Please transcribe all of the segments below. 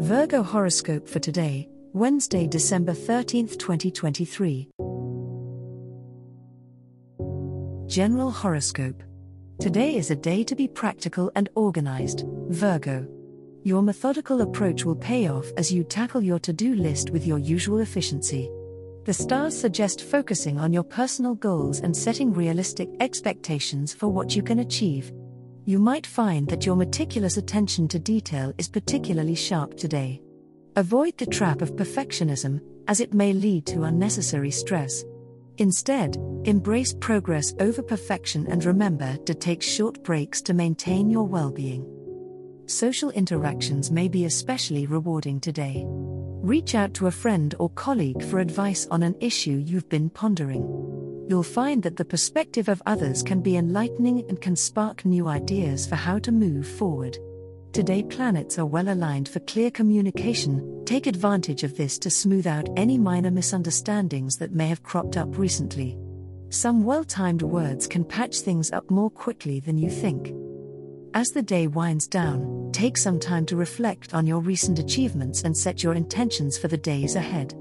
Virgo horoscope for today, Wednesday, December 13th, 2023. General horoscope. Today is a day to be practical and organized, Virgo. Your methodical approach will pay off as you tackle your to do list with your usual efficiency. The stars suggest focusing on your personal goals and setting realistic expectations for what you can achieve you might find that your meticulous attention to detail is particularly sharp today. Avoid the trap of perfectionism, as it may lead to unnecessary stress. Instead, embrace progress over perfection and remember to take short breaks to maintain your well being. Social interactions may be especially rewarding today. Reach out to a friend or colleague for advice on an issue you've been pondering you'll find that the perspective of others can be enlightening and can spark new ideas for how to move forward. Today, planets are well aligned for clear communication. Take advantage of this to smooth out any minor misunderstandings that may have cropped up recently. Some well timed words can patch things up more quickly than you think. As the day winds down, take some time to reflect on your recent achievements and set your intentions for the days ahead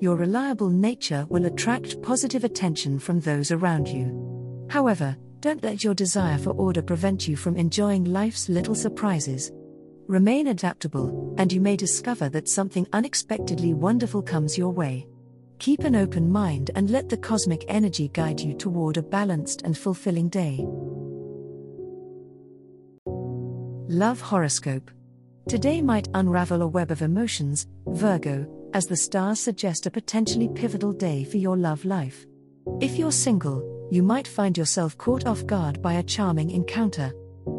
your reliable nature will attract positive attention from those around you. However, don't let your desire for order prevent you from enjoying life's little surprises. Remain adaptable, and you may discover that something unexpectedly wonderful comes your way. Keep an open mind and let the cosmic energy guide you toward a balanced and fulfilling day. Love Horoscope Today might unravel a web of emotions, Virgo, as the stars suggest a potentially pivotal day for your love life. If you're single, you might find yourself caught off guard by a charming encounter.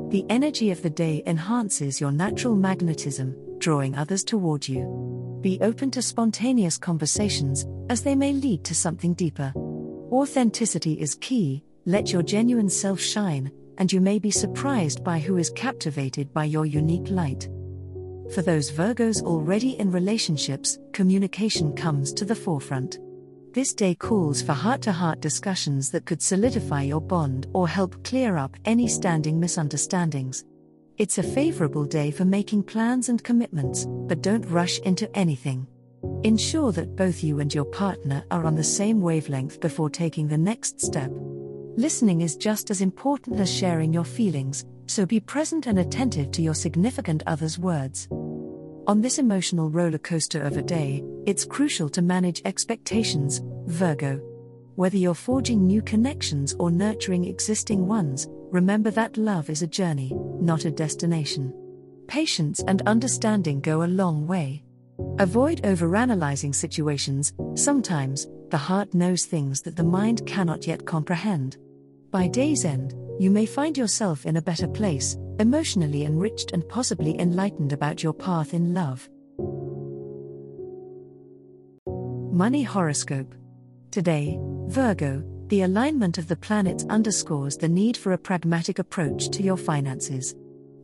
The energy of the day enhances your natural magnetism, drawing others toward you. Be open to spontaneous conversations, as they may lead to something deeper. Authenticity is key, let your genuine self shine, and you may be surprised by who is captivated by your unique light. For those Virgos already in relationships, communication comes to the forefront. This day calls for heart to heart discussions that could solidify your bond or help clear up any standing misunderstandings. It's a favorable day for making plans and commitments, but don't rush into anything. Ensure that both you and your partner are on the same wavelength before taking the next step. Listening is just as important as sharing your feelings, so be present and attentive to your significant other's words. On this emotional roller coaster of a day, it's crucial to manage expectations, Virgo. Whether you're forging new connections or nurturing existing ones, remember that love is a journey, not a destination. Patience and understanding go a long way. Avoid overanalyzing situations, sometimes, the heart knows things that the mind cannot yet comprehend. By day's end, you may find yourself in a better place, emotionally enriched and possibly enlightened about your path in love. Money Horoscope Today, Virgo, the alignment of the planets underscores the need for a pragmatic approach to your finances.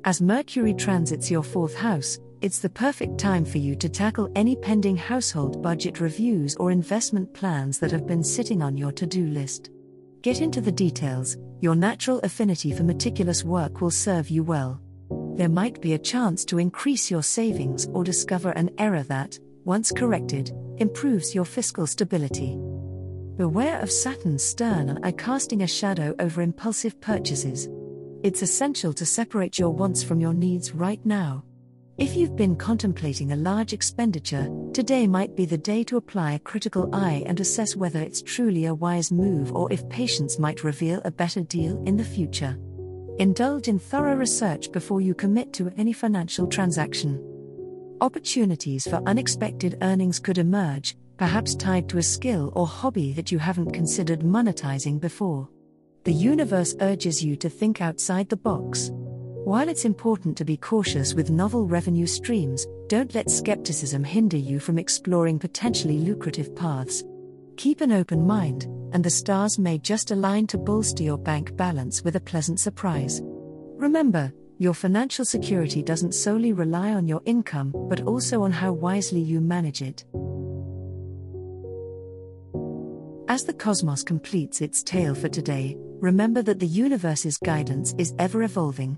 As Mercury transits your fourth house, it's the perfect time for you to tackle any pending household budget reviews or investment plans that have been sitting on your to do list. Get into the details, your natural affinity for meticulous work will serve you well. There might be a chance to increase your savings or discover an error that, once corrected, improves your fiscal stability. Beware of Saturn's stern eye casting a shadow over impulsive purchases. It's essential to separate your wants from your needs right now. If you've been contemplating a large expenditure, today might be the day to apply a critical eye and assess whether it's truly a wise move or if patience might reveal a better deal in the future. Indulge in thorough research before you commit to any financial transaction. Opportunities for unexpected earnings could emerge, perhaps tied to a skill or hobby that you haven't considered monetizing before. The universe urges you to think outside the box. While it's important to be cautious with novel revenue streams, don't let skepticism hinder you from exploring potentially lucrative paths. Keep an open mind, and the stars may just align to bolster your bank balance with a pleasant surprise. Remember, your financial security doesn't solely rely on your income, but also on how wisely you manage it. As the cosmos completes its tale for today, remember that the universe's guidance is ever evolving,